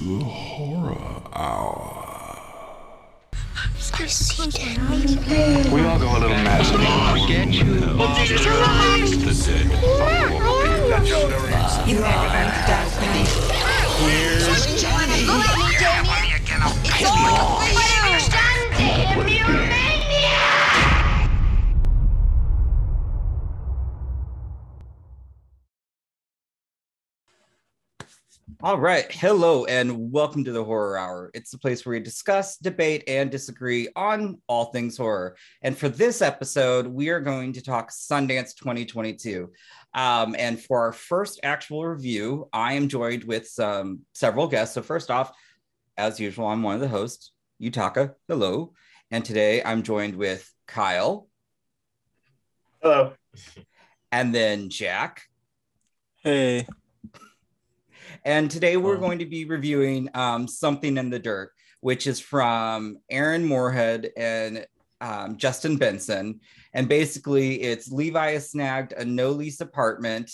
to Horror Hour. We all go a little mad sometimes. Get you. The city falls. You never die. It's all right. Hello and welcome to the Horror Hour. It's the place where we discuss, debate, and disagree on all things horror. And for this episode, we are going to talk Sundance 2022. Um, and for our first actual review, I am joined with some several guests. So first off, as usual, I'm one of the hosts, Yutaka. Hello. And today I'm joined with Kyle Hello. and then Jack. Hey. And today we're Um, going to be reviewing um, Something in the Dirt, which is from Aaron Moorhead and um, Justin Benson. And basically, it's Levi has snagged a no lease apartment,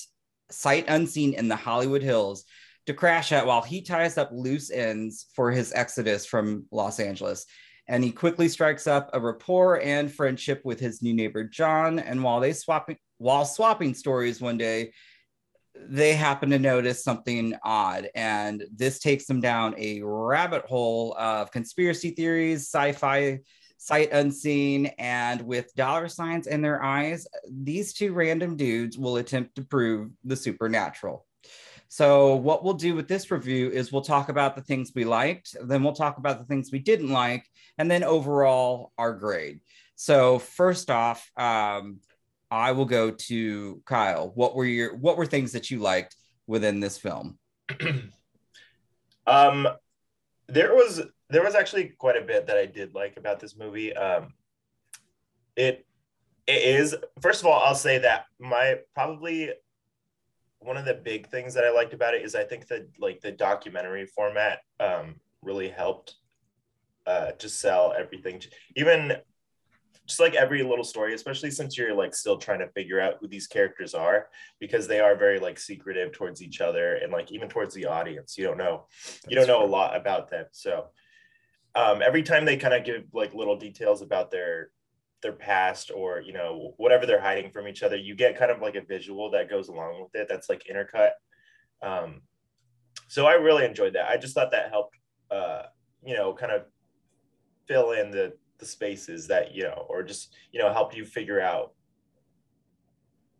sight unseen in the Hollywood Hills, to crash at while he ties up loose ends for his exodus from Los Angeles. And he quickly strikes up a rapport and friendship with his new neighbor John. And while they swapping while swapping stories one day, they happen to notice something odd, and this takes them down a rabbit hole of conspiracy theories, sci fi, sight unseen, and with dollar signs in their eyes, these two random dudes will attempt to prove the supernatural. So, what we'll do with this review is we'll talk about the things we liked, then we'll talk about the things we didn't like, and then overall our grade. So, first off, um, I will go to Kyle. What were your what were things that you liked within this film? um, there was there was actually quite a bit that I did like about this movie. Um, it it is first of all, I'll say that my probably one of the big things that I liked about it is I think that like the documentary format um, really helped uh, to sell everything. Even just like every little story, especially since you're like still trying to figure out who these characters are, because they are very like secretive towards each other and like even towards the audience. You don't know, you don't know a lot about them. So um, every time they kind of give like little details about their their past or you know whatever they're hiding from each other, you get kind of like a visual that goes along with it. That's like intercut. Um, so I really enjoyed that. I just thought that helped, uh, you know, kind of fill in the the spaces that you know or just you know help you figure out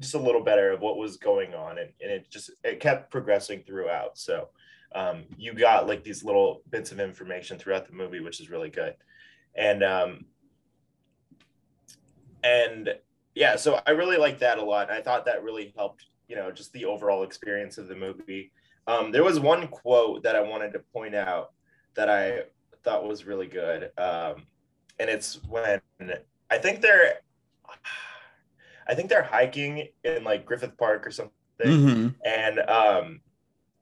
just a little better of what was going on. And, and it just it kept progressing throughout. So um, you got like these little bits of information throughout the movie which is really good. And um and yeah so i really liked that a lot. I thought that really helped you know just the overall experience of the movie. Um, there was one quote that i wanted to point out that i thought was really good. Um, and it's when I think they're I think they're hiking in like Griffith Park or something. Mhm. And um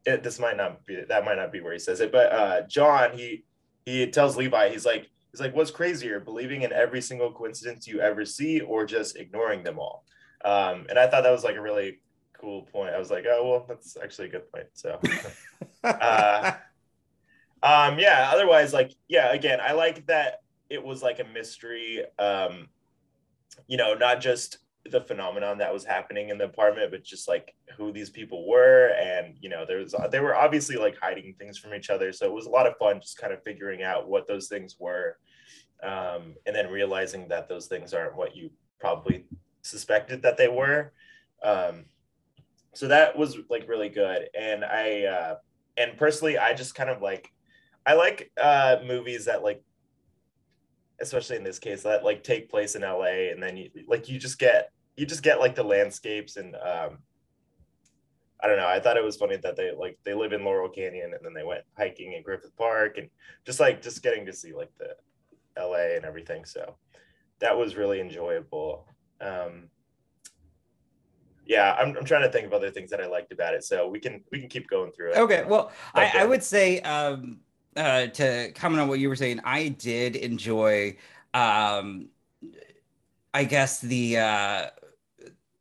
it, this might not be that might not be where he says it, but uh John he he tells Levi he's like he's like what's crazier believing in every single coincidence you ever see or just ignoring them all. Um and I thought that was like a really cool point. I was like, oh well that's actually a good point. So uh um yeah otherwise like yeah again i like that it was like a mystery um you know not just the phenomenon that was happening in the apartment but just like who these people were. And you know there was they were obviously like hiding things from each other. So it was a lot of fun just kind of figuring out what those things were um and then realizing that those things aren't what you probably suspected that they were. Um so that was like really good. And i uh and personally i just kind of like I like uh, movies that like, especially in this case, that like take place in LA, and then you like you just get you just get like the landscapes and um, I don't know. I thought it was funny that they like they live in Laurel Canyon and then they went hiking in Griffith Park and just like just getting to see like the LA and everything. So that was really enjoyable. Um, yeah, I'm, I'm trying to think of other things that I liked about it. So we can we can keep going through it. Okay, well, I, I would say um, uh, to comment on what you were saying, I did enjoy, um, I guess the uh,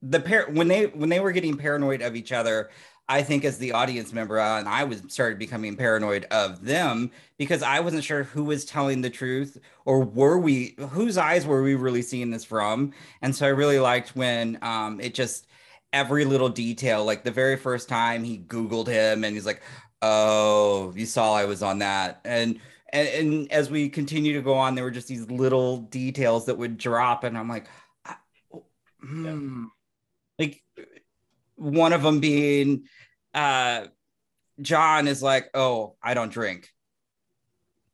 the pair when they when they were getting paranoid of each other. I think as the audience member, uh, and I was started becoming paranoid of them because I wasn't sure who was telling the truth or were we whose eyes were we really seeing this from. And so I really liked when um, it just every little detail, like the very first time he Googled him and he's like, "Oh, you saw I was on that," and and, and as we continue to go on, there were just these little details that would drop, and I'm like, hmm. like one of them being uh John is like, "Oh, I don't drink."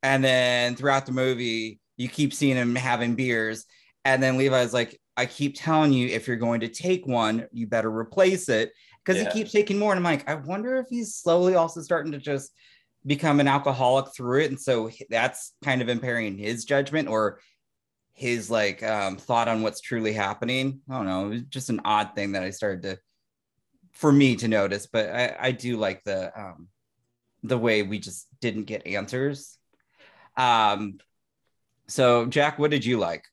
And then throughout the movie, you keep seeing him having beers, and then Levi's like, "I keep telling you if you're going to take one, you better replace it." Because Yeah. he keeps taking more, and I'm like, I wonder if he's slowly also starting to just become an alcoholic through it, and so that's kind of impairing his judgment or his like um, thought on what's truly happening. I don't know. It was just an odd thing that I started to, for me to notice. But I, I do like the um, the way we just didn't get answers. Um, so Jack, what did you like?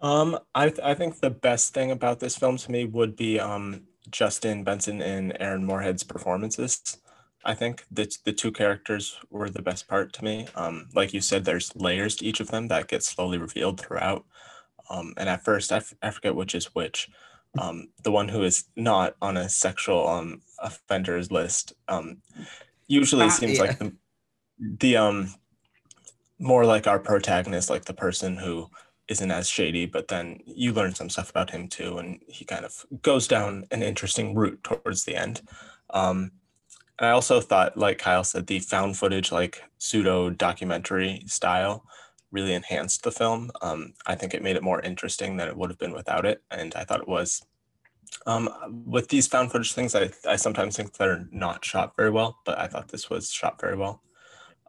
Um, I th- I think the best thing about this film to me would be um Justin Benson and Aaron Moorhead's performances. I think the the two characters were the best part to me. Um, like you said, there's layers to each of them that get slowly revealed throughout. Um, and at first, I, f- I forget which is which. Um, the one who is not on a sexual um offenders list um usually Ah, seems yeah. like the the um more like our protagonist, like the person who isn't as shady, but then you learn some stuff about him too, and he kind of goes down an interesting route towards the end. Um, and I also thought, like Kyle said, the found footage, like pseudo documentary style, really enhanced the film. Um, I think it made it more interesting than it would have been without it, and I thought it was. Um, with these found footage things, I, I sometimes think they're not shot very well, but I thought this was shot very well.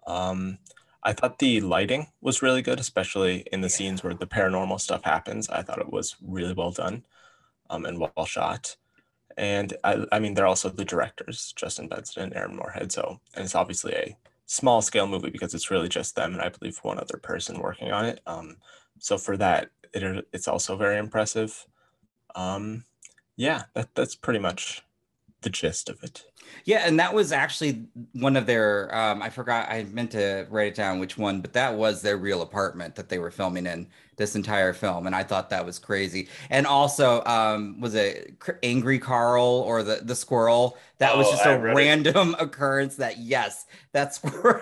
Um, I thought the lighting was really good, especially in the scenes where the paranormal stuff happens. I thought it was really well done um, and well shot. And I, I mean, they're also the directors, Justin Benson and Aaron Moorhead. So, and it's obviously a small scale movie because it's really just them and I believe one other person working on it. Um, so for that, it, it's also very impressive. Um, yeah, that, that's pretty much the gist of it. Yeah, and that was actually one of their. Um, I forgot. I meant to write it down which one, but that was their real apartment that they were filming in this entire film, and I thought that was crazy. And also, um, was it Angry Carl or the the squirrel? That was Oh, just I a read it. random occurrence. That yes, that squirrel.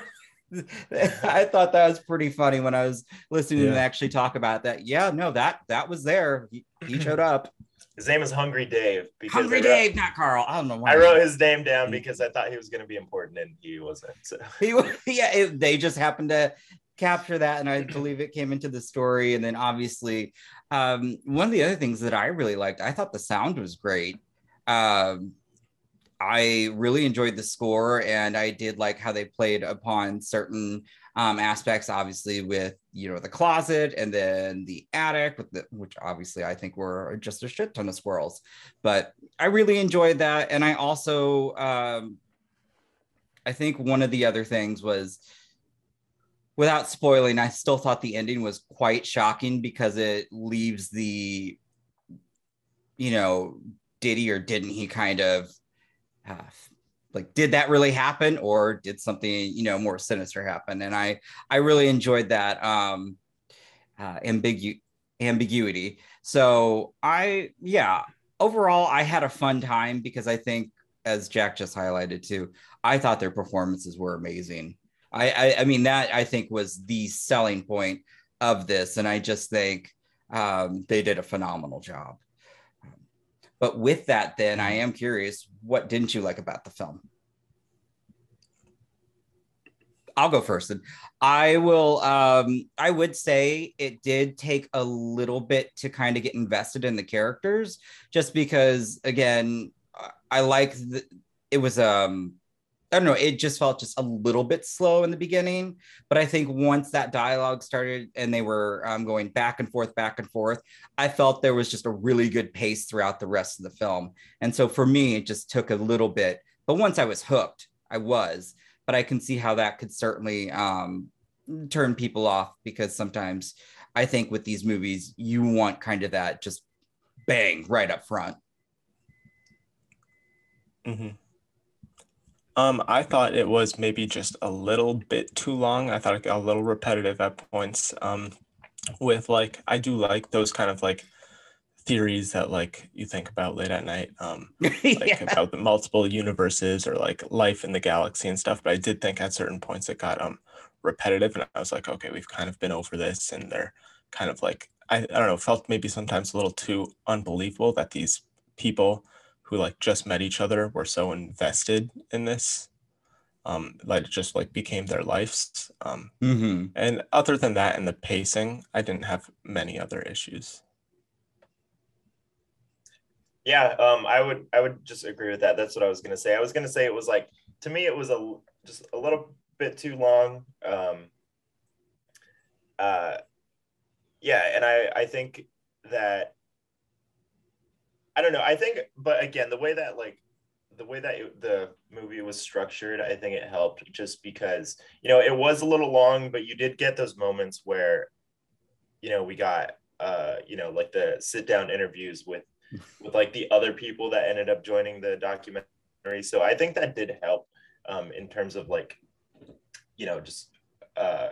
I thought that was pretty funny when I was listening to them actually talk about that. Yeah, no, that that was there. He, he showed up. His name is Hungry Dave because Hungry wrote, Dave, not Carl. I don't know why. I wrote his name down because I thought he was going to be important and he wasn't. So. he wa- yeah it, they just happened to capture that and i believe it came into the story and then obviously um, one of the other things that i really liked i thought the sound was great um, i really enjoyed the score and i did like how they played upon certain um, aspects obviously with you know the closet and then the attic with the which obviously i think were just a shit ton of squirrels. But i really enjoyed that. And i also um, I think one of the other things was without spoiling, I still thought the ending was quite shocking because it leaves the, you know, did he or didn't he kind of uh, like, did that really happen or did something, you know, more sinister happen? And I, I really enjoyed that um, uh, ambigu- ambiguity. So I, yeah, overall, I had a fun time because I think, as Jack just highlighted too, I thought their performances were amazing. I, I, I mean, that I think was the selling point of this. And I just think um, they did a phenomenal job. But with that, then I am curious, what didn't you like about the film? I'll go first. And I will, um, I would say it did take a little bit to kind of get invested in the characters, just because, again, I like the, it was, um, I don't know, it just felt just a little bit slow in the beginning. But I think once that dialogue started and they were um, going back and forth, back and forth, I felt there was just a really good pace throughout the rest of the film. And so for me, it just took a little bit. But once I was hooked, I was. But I can see how that could certainly um, turn people off because sometimes I think with these movies, you want kind of that just bang right up front. hmm Um, I thought it was maybe just a little bit too long. I thought it got a little repetitive at points. Um, with like, I do like those kind of like theories that like you think about late at night. Um, like yeah. about the multiple universes or like life in the galaxy and stuff. But I did think at certain points it got um repetitive, and I was like, okay, we've kind of been over this, and they're kind of like I, I don't know, felt maybe sometimes a little too unbelievable that these people who like just met each other were so invested in this. Um, like it just like became their lives. Um, Mhm. and other than that, and the pacing, I didn't have many other issues. Yeah, um, I would I would just agree with that. That's what I was gonna say. I was gonna say it was like to me it was a just a little bit too long. Um, uh, yeah, and I I think that I don't know. I think, but again, the way that like the way that it, the movie was structured, I think it helped just because you know it was a little long, but you did get those moments where you know we got uh you know like the sit down interviews with with like the other people that ended up joining the documentary. So I think that did help um, in terms of like, you know, just uh,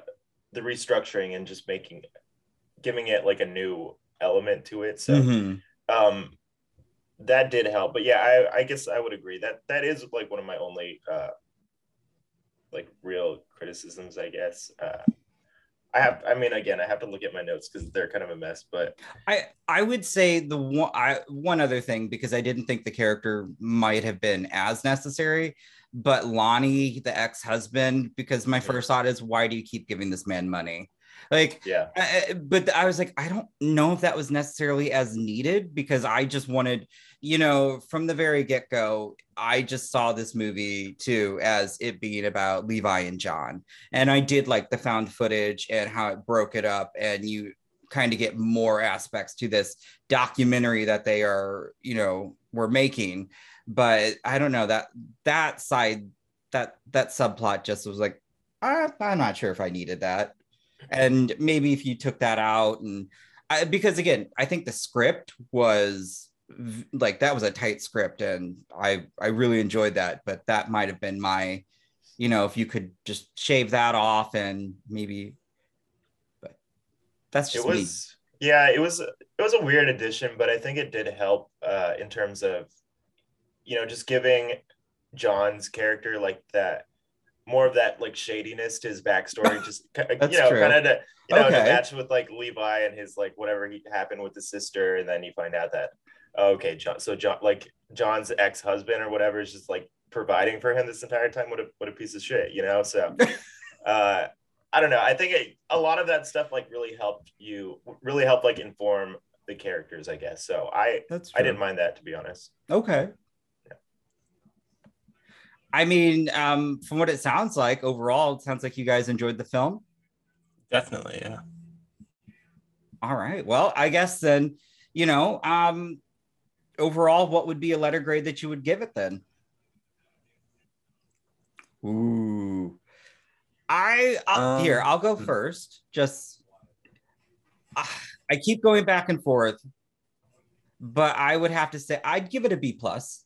the restructuring and just making, giving it like a new element to it. So Mhm. um, that did help. But yeah, I, I guess I would agree that that is like one of my only uh, like real criticisms, I guess. Uh, I have, I mean, again, I have to look at my notes because they're kind of a mess, but I I would say the one I one other thing because I didn't think the character might have been as necessary, but Lonnie, the ex-husband, because my first thought is why do you keep giving this man money? Like yeah. I- I- but I was like, I don't know if that was necessarily as needed because I just wanted, you know, from the very get go, I just saw this movie too as it being about Levi and John. And I did like the found footage and how it broke it up, and you kind of get more aspects to this documentary that they are, you know, were making. But I don't know that that side, that that subplot just was like, I, I'm not sure if I needed that and maybe if you took that out and I, because again i think the script was like that was a tight script and i i really enjoyed that but that might have been my you know if you could just shave that off and maybe but that's it just me yeah it was it was a weird addition but i think it did help uh in terms of you know just giving john's character like that more of that like shadiness to his backstory just you know true. kind of to you know to match with like levi and his like whatever he happened with his sister and then you find out that okay john so john like john's ex-husband or whatever is just like providing for him this entire time what a what a piece of shit you know so uh I don't know. I think it, a lot of that stuff like really helped you, really helped like inform the characters, I guess. So I that's I didn't mind that to be honest. okay i mean um from what it sounds like overall it sounds like you guys enjoyed the film Definitely, yeah. All right. Well, I guess then, you know, um, overall, what would be a letter grade that you would give it then? Ooh. I I'll- Um, here, I'll go hmm. first. Just ah, I keep going back and forth, but I would have to say I'd give it a B plus.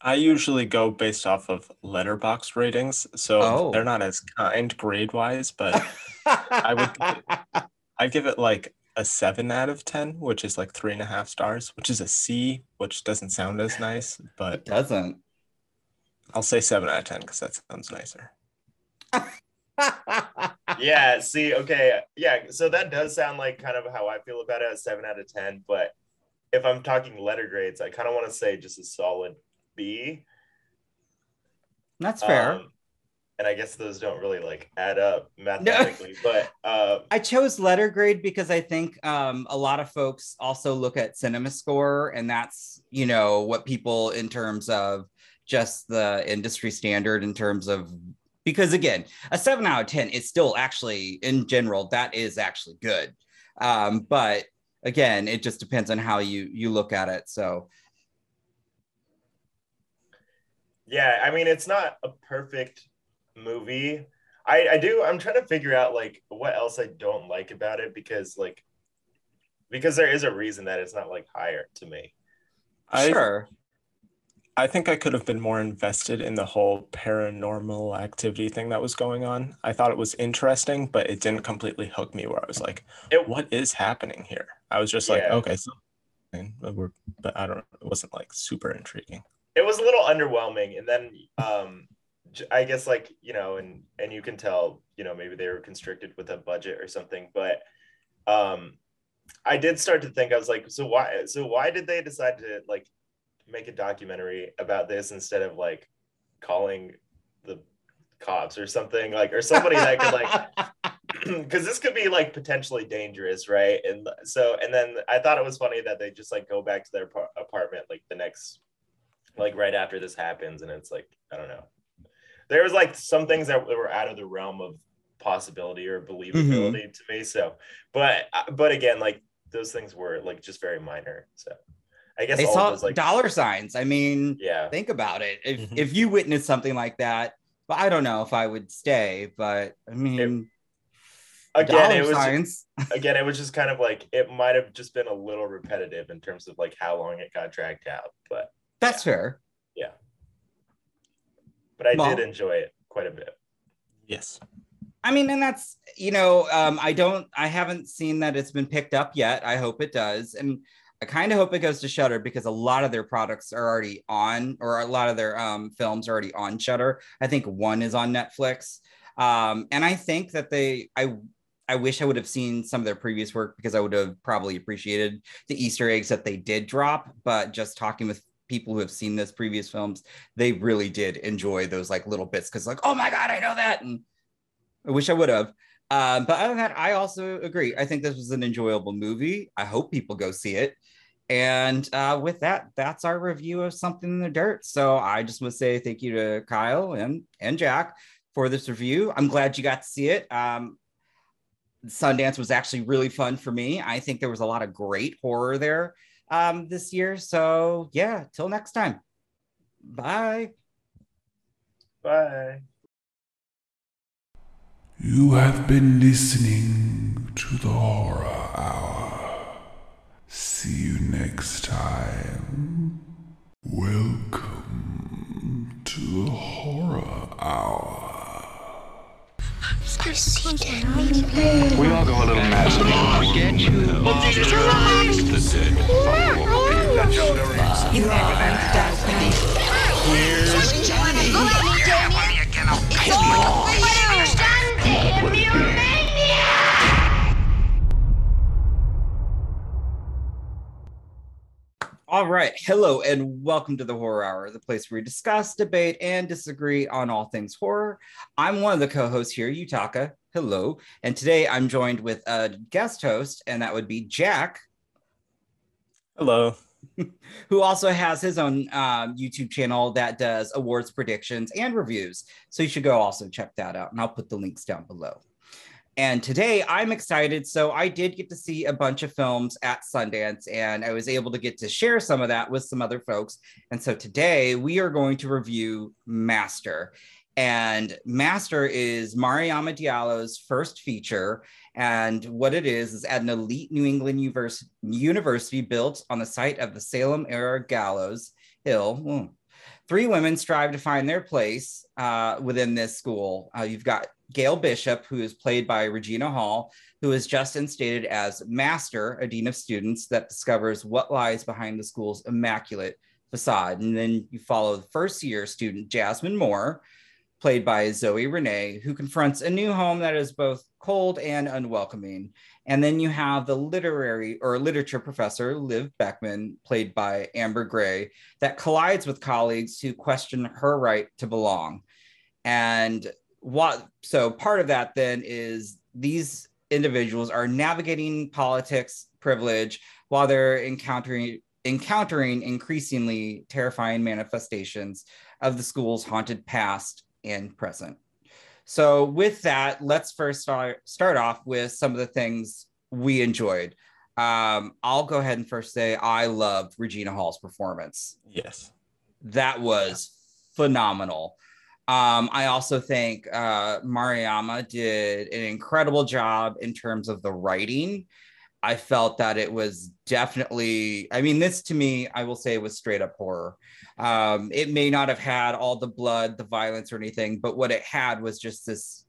I usually go based off of Letterboxd ratings, so Oh. they're not as kind grade wise, but I would I give it like a seven out of ten, which is like three and a half stars, which is a C, which doesn't sound as nice, it but doesn't. I'll say seven out of ten because that sounds nicer. Yeah. See. Okay. Yeah. So that does sound like kind of how I feel about it, a seven out of ten. But if I'm talking letter grades, I kind of want to say just a solid B. That's fair. Um, and I guess those don't really like add up mathematically, but uh, I chose letter grade because I think um, a lot of folks also look at CinemaScore, and that's you know what people in terms of just the industry standard in terms of because again, a seven out of ten is still actually in general that is actually good, um, but again, it just depends on how you you look at it. So yeah, I mean, it's not a perfect movie. I, I do. I'm trying to figure out like what else I don't like about it because like because there is a reason that it's not like higher to me. I sure, I think I could have been more invested in the whole paranormal activity thing that was going on. I thought it was interesting, but it didn't completely hook me where I was like, It- what is happening here? I was just like, okay, so but we're but I don't it wasn't like super intriguing. It was a little underwhelming and then um i guess like you know and and you can tell you know maybe they were constricted with a budget or something but um i did start to think i was like so why so why did they decide to like make a documentary about this instead of like calling the cops or something like or somebody that could like because this could be like potentially dangerous, right? And so, and then I thought it was funny that they just like go back to their par- apartment like the next, like right after this happens, and it's like I don't know. There was like some things that were out of the realm of possibility or believability to me. So, but uh, but again, like those things were like just very minor. So, I guess they all saw those like dollar signs. I mean, yeah, think about it. If Mhm. if you witnessed something like that, well, I don't know if I would stay, but I mean, again, it was signs. again, it was just kind of like it might have just been a little repetitive in terms of like how long it got dragged out, but That's fair. Yeah. But I Well- did enjoy it quite a bit. Yes. I mean, and that's you know, um, I don't, I haven't seen that it's been picked up yet. I hope it does, and I kind of hope it goes to Shudder because a lot of their products are already on, or a lot of their um, films are already on Shudder. I think one is on Netflix, um, and I think that they, I, I wish I would have seen some of their previous work because I would have probably appreciated the Easter eggs that they did drop. But just talking with people who have seen those previous films, they really did enjoy those like little bits because like, oh my god, I know that, and I wish I would have. Um, but other than that, I also agree. I think this was an enjoyable movie. I hope people go see it. And uh, with that, that's our review of Something in the Dirt. So I just want to say thank you to Kyle and and Jack for this review. I'm glad you got to see it. Um, Sundance was actually really fun for me. I think there was a lot of great horror there um, this year. So yeah, till next time. Bye. Bye. You have been listening to the Horror Hour. See you next time. Welcome to the Horror Hour. We all go a little mad sometimes. We get you. You are going to die tonight. Here's Johnny. Go at me, Damien. It's all for you. All right. Hello and welcome to the Horror Hour, the place where we discuss, debate, and disagree on all things horror. I'm one of the co hosts here, Yutaka. Hello. And today I'm joined with a guest host, and that would be Jack, Hello. who also has his own um, YouTube channel that does awards predictions and reviews. So you should go also check that out. And I'll put the links down below. And today I'm excited. So I did get to see a bunch of films at Sundance, and I was able to get to share some of that with some other folks. And so today we are going to review Master. And Master is Mariama Diallo's first feature. And what it is is at an elite New England univers- university built on the site of the Salem era gallows hill. hmm, Three women strive to find their place uh, within this school. Uh, you've got Gail Bishop, who is played by Regina Hall, who is just instated as Master, a dean of students that discovers what lies behind the school's immaculate facade. And then you follow the first year student Jasmine Moore, played by Zoe Renee, who confronts a new home that is both cold and unwelcoming. And then you have the literary or literature professor, Liv Beckman, played by Amber Gray, that collides with colleagues who question her right to belong. And what so part of that then is these individuals are navigating politics privilege while they're encountering encountering increasingly terrifying manifestations of the school's haunted past and present. So with that, let's first start start off with some of the things we enjoyed. Um, I'll go ahead and first say I loved Regina Hall's performance Yes. that was phenomenal. Um, I also think uh, Mariama did an incredible job in terms of the writing. I felt that it was definitely, I mean, this to me, I will say was straight up horror. Um, it may not have had all the blood, the violence, or anything, but what it had was just this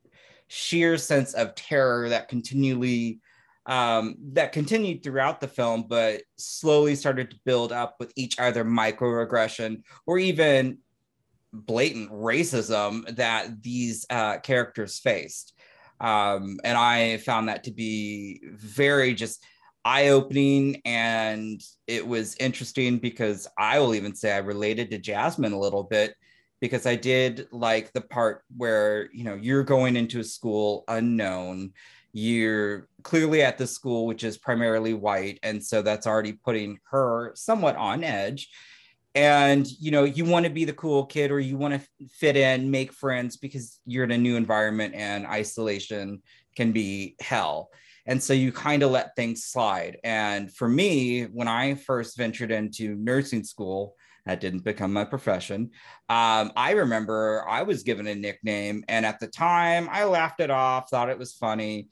sheer sense of terror that continually um, that continued throughout the film, but slowly started to build up with each either microaggression or even blatant racism that these uh, characters faced. Um, and I found that to be very just eye opening. And it was interesting because I will even say I related to Jasmine a little bit because I did like the part where, you know, you're going into a school unknown. You're clearly at the school, which is primarily white. And so that's already putting her somewhat on edge and you know you want to be the cool kid or you want to fit in make friends because you're in a new environment and isolation can be hell. And so you kind of let things slide. And for me when i first ventured into nursing school that didn't become my profession um, i remember i was given a nickname and at the time i laughed it off thought it was funny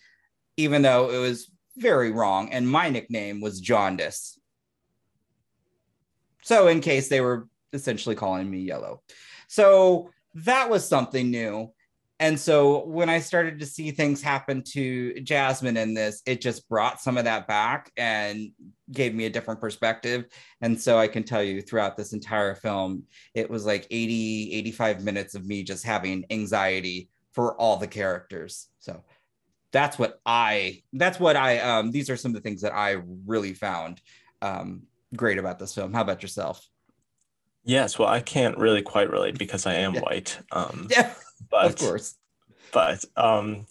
even though it was very wrong. And my nickname was jaundice so, in case they were essentially calling me yellow. So, that was something new. And so, when I started to see things happen to Jasmine in this, it just brought some of that back and gave me a different perspective. And so, I can tell you throughout this entire film, it was like 80, 85 minutes of me just having anxiety for all the characters. So, that's what I, that's what I, um, these are some of the things that I really found um, great about this film. How about yourself? Yes, well, I can't really quite relate because I am yeah. white. Um, yeah, but, of course. But um,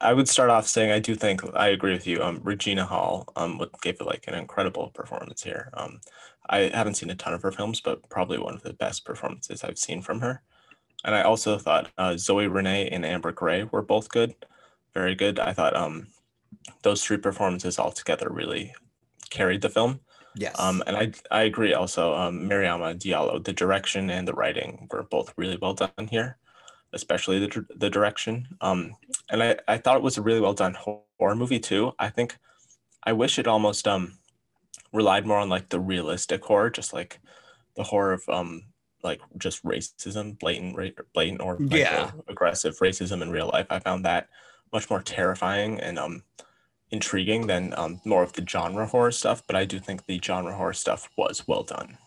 I would start off saying I do think I agree with you. Um, Regina Hall um, gave it like an incredible performance here. Um, I haven't seen a ton of her films, but probably one of the best performances I've seen from her. And I also thought uh, Zoe Renee and Amber Gray were both good, very good. I thought um, those three performances all together really carried the film. Yes. Um, and I I agree also. Um, Mariama Diallo, the direction and the writing were both really well done here, especially the the direction. Um, and I, I thought it was a really well done horror movie too. I think I wish it almost um relied more on like the realistic horror, just like the horror of um like just racism, blatant blatant or yeah. aggressive racism in real life. I found that much more terrifying and um intriguing than um, more of the genre horror stuff, but I do think the genre horror stuff was well done.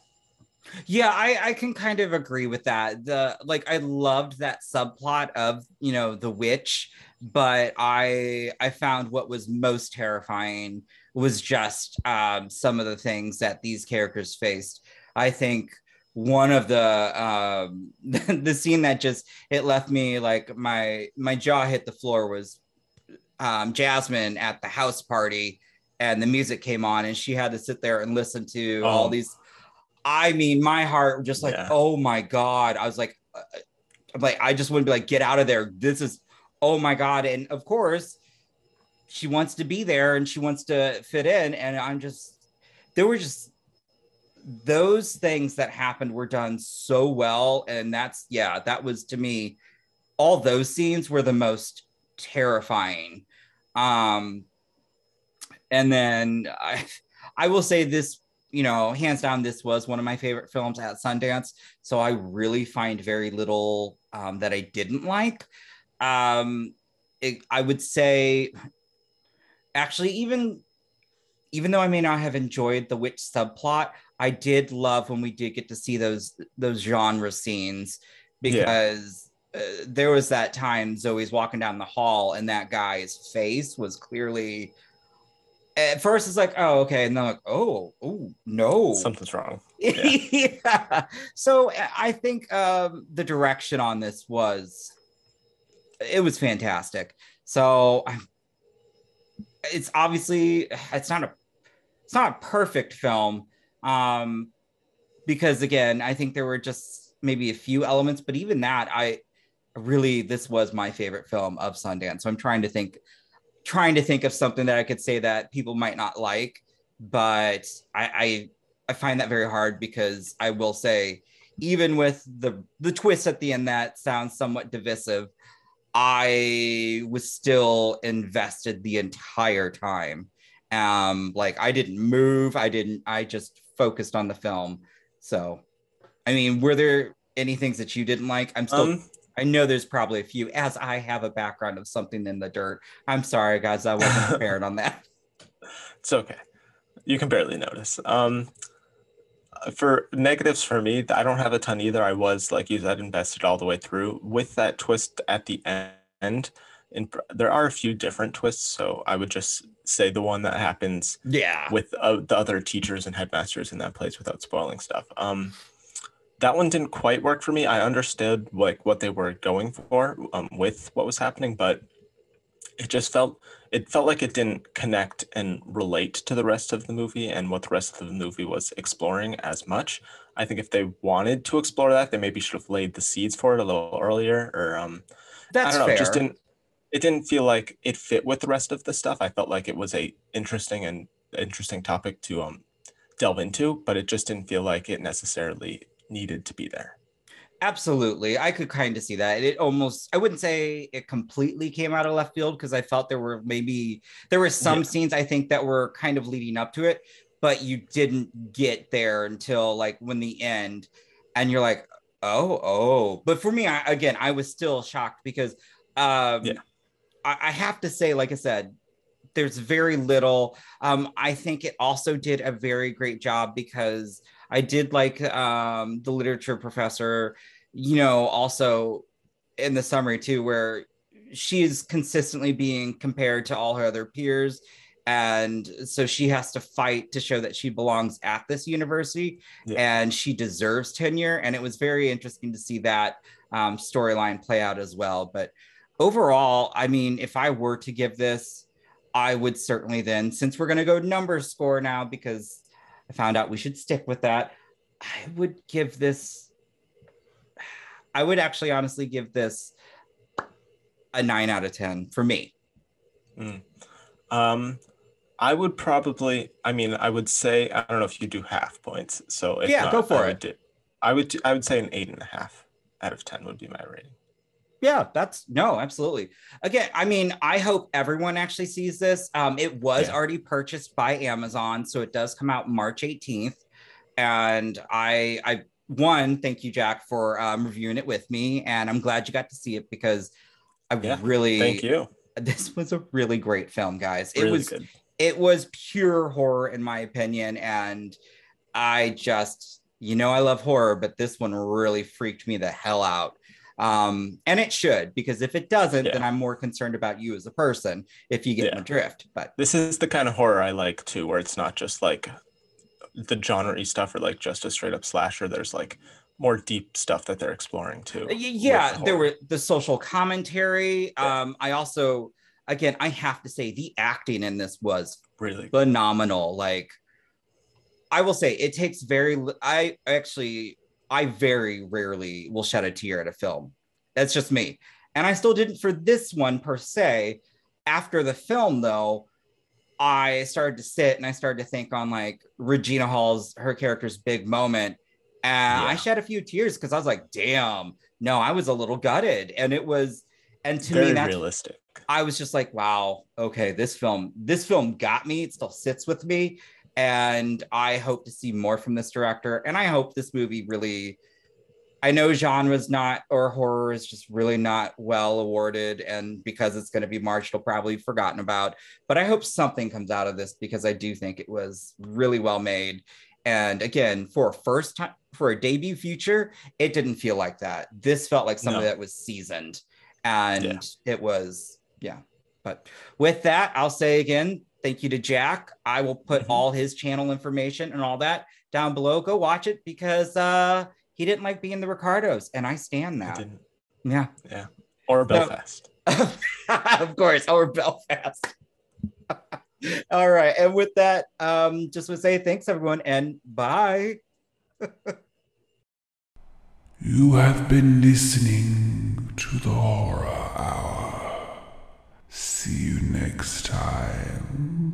Yeah, I, I can kind of agree with that. The like I loved that subplot of you know the witch, but I I found what was most terrifying was just um, some of the things that these characters faced. I think one of the um, the scene that just it left me like my my jaw hit the floor was um, Jasmine at the house party and the music came on and she had to sit there and listen to oh. all these. I mean, my heart just like, yeah. oh my God. I was like, uh, I'm like, I just to be like, get out of there. This is, oh my God. And of course, she wants to be there and she wants to fit in. And I'm just, there were just those things that happened were done so well. And that's, yeah, that was to me, all those scenes were the most terrifying um, and then I, I will say this, you know, hands down, this was one of my favorite films at Sundance. So I really find very little um, that I didn't like. Um, it, I would say, actually, even even though I may not have enjoyed the witch subplot, I did love when we did get to see those those genre scenes because uh, there was that time Zoe's walking down the hall and that guy's face was clearly at first it's like oh okay and then like oh oh no something's wrong yeah. yeah. so i think um, the direction on this was it was fantastic so it's obviously it's not a it's not a perfect film um because again i think there were just maybe a few elements but even that i really this was my favorite film of Sundance. So I'm trying to think trying to think of something that I could say that people might not like, but I I, I find that very hard because I will say even with the the twist at the end that sounds somewhat divisive, I was still invested the entire time. Um, like I didn't move, I didn't, I just focused on the film. So, I mean, were there any things that you didn't like? I'm still, Um, I know there's probably a few, as I have a background of something in the dirt. I'm sorry, guys, I wasn't prepared on that. It's okay. You can barely notice. Um, for negatives for me, I don't have a ton either. I was like you said, invested all the way through with that twist at the end. And there are a few different twists, so I would just say the one that happens Yeah. with uh, the other teachers and headmasters in that place without spoiling stuff. Um, that one didn't quite work for me. I understood like what they were going for um, with what was happening, but it just felt it felt like it didn't connect and relate to the rest of the movie and what the rest of the movie was exploring as much. I think if they wanted to explore that, they maybe should have laid the seeds for it a little earlier, or um, That's I don't know, fair. just didn't it didn't feel like it fit with the rest of the stuff. I felt like it was a interesting and interesting topic to um delve into, but it just didn't feel like it necessarily needed to be there. Absolutely. I could kind of see that. It almost, I wouldn't say it completely came out of left field because I felt there were maybe, there were some Yeah. scenes I think that were kind of leading up to it, but you didn't get there until like when the end and you're like, oh, oh. But for me, I, again, I was still shocked because um, Yeah. I, I have to say, like I said, there's very little. Um, I think it also did a very great job because I did like um, the literature professor, you know, also in the summary too, where she is consistently being compared to all her other peers. And so she has to fight to show that she belongs at this university Yeah. and she deserves tenure. And it was very interesting to see that um, storyline play out as well. But overall, I mean, if I were to give this, I would certainly then, since we're going to go number score now, because I found out we should stick with that, I would give this, I would actually honestly give this a nine out of 10 for me. Um, I would probably, I mean, I would say, I don't know if you do half points. So if Yeah, not, go for I would it. do- I would, I would say an eight and a half out of 10 would be my rating. Yeah, that's no, absolutely. Again, I mean, I hope everyone actually sees this. Um, it was Yeah. already purchased by Amazon, so it does come out March 18th. And I, I one, thank you, Jack, for um, reviewing it with me, and I'm glad you got to see it because I Yeah, really Thank you. This was a really great film, guys. It was good. it was pure horror in my opinion and i just you know i love horror but this one really freaked me the hell out um and it should because if it doesn't then i'm more concerned about you as a person if you get Yeah. my drift but This is the kind of horror I like too, where it's not just like the genre stuff or like just a straight up slasher. There's like more deep stuff that they're exploring too. Yeah the there were the social commentary um i also again i have to say the acting in this was really phenomenal. Like, I will say, it takes very. I actually, I very rarely will shed a tear at a film. That's just me, and I still didn't for this one per se. After the film, though, I started to sit and I started to think on like Regina Hall's her character's big moment, and I shed a few tears because I was like, "Damn, no!" I was a little gutted, and it was. And to very me, that's realistic. I was just like, wow, okay, this film, this film got me. It still sits with me. And I hope to see more from this director. And I hope this movie really, I know genre's not, or horror is just really not well awarded. And because it's going to be March, it'll probably forgotten about. But I hope something comes out of this because I do think it was really well made. And again, for a first time, for a debut feature, it didn't feel like that. This felt like something No. that was seasoned. And Yeah. it was yeah. But with that, I'll say again, thank you to Jack. I will put Mhm. all his channel information and all that down below. Go watch it because uh he didn't like being the Ricardos, and I stand I that. didn't, Yeah. yeah. Or Belfast. of course, or Belfast. all right. And with that, um, just would say thanks everyone and bye. You have been listening to the Horror Hour. See you next time.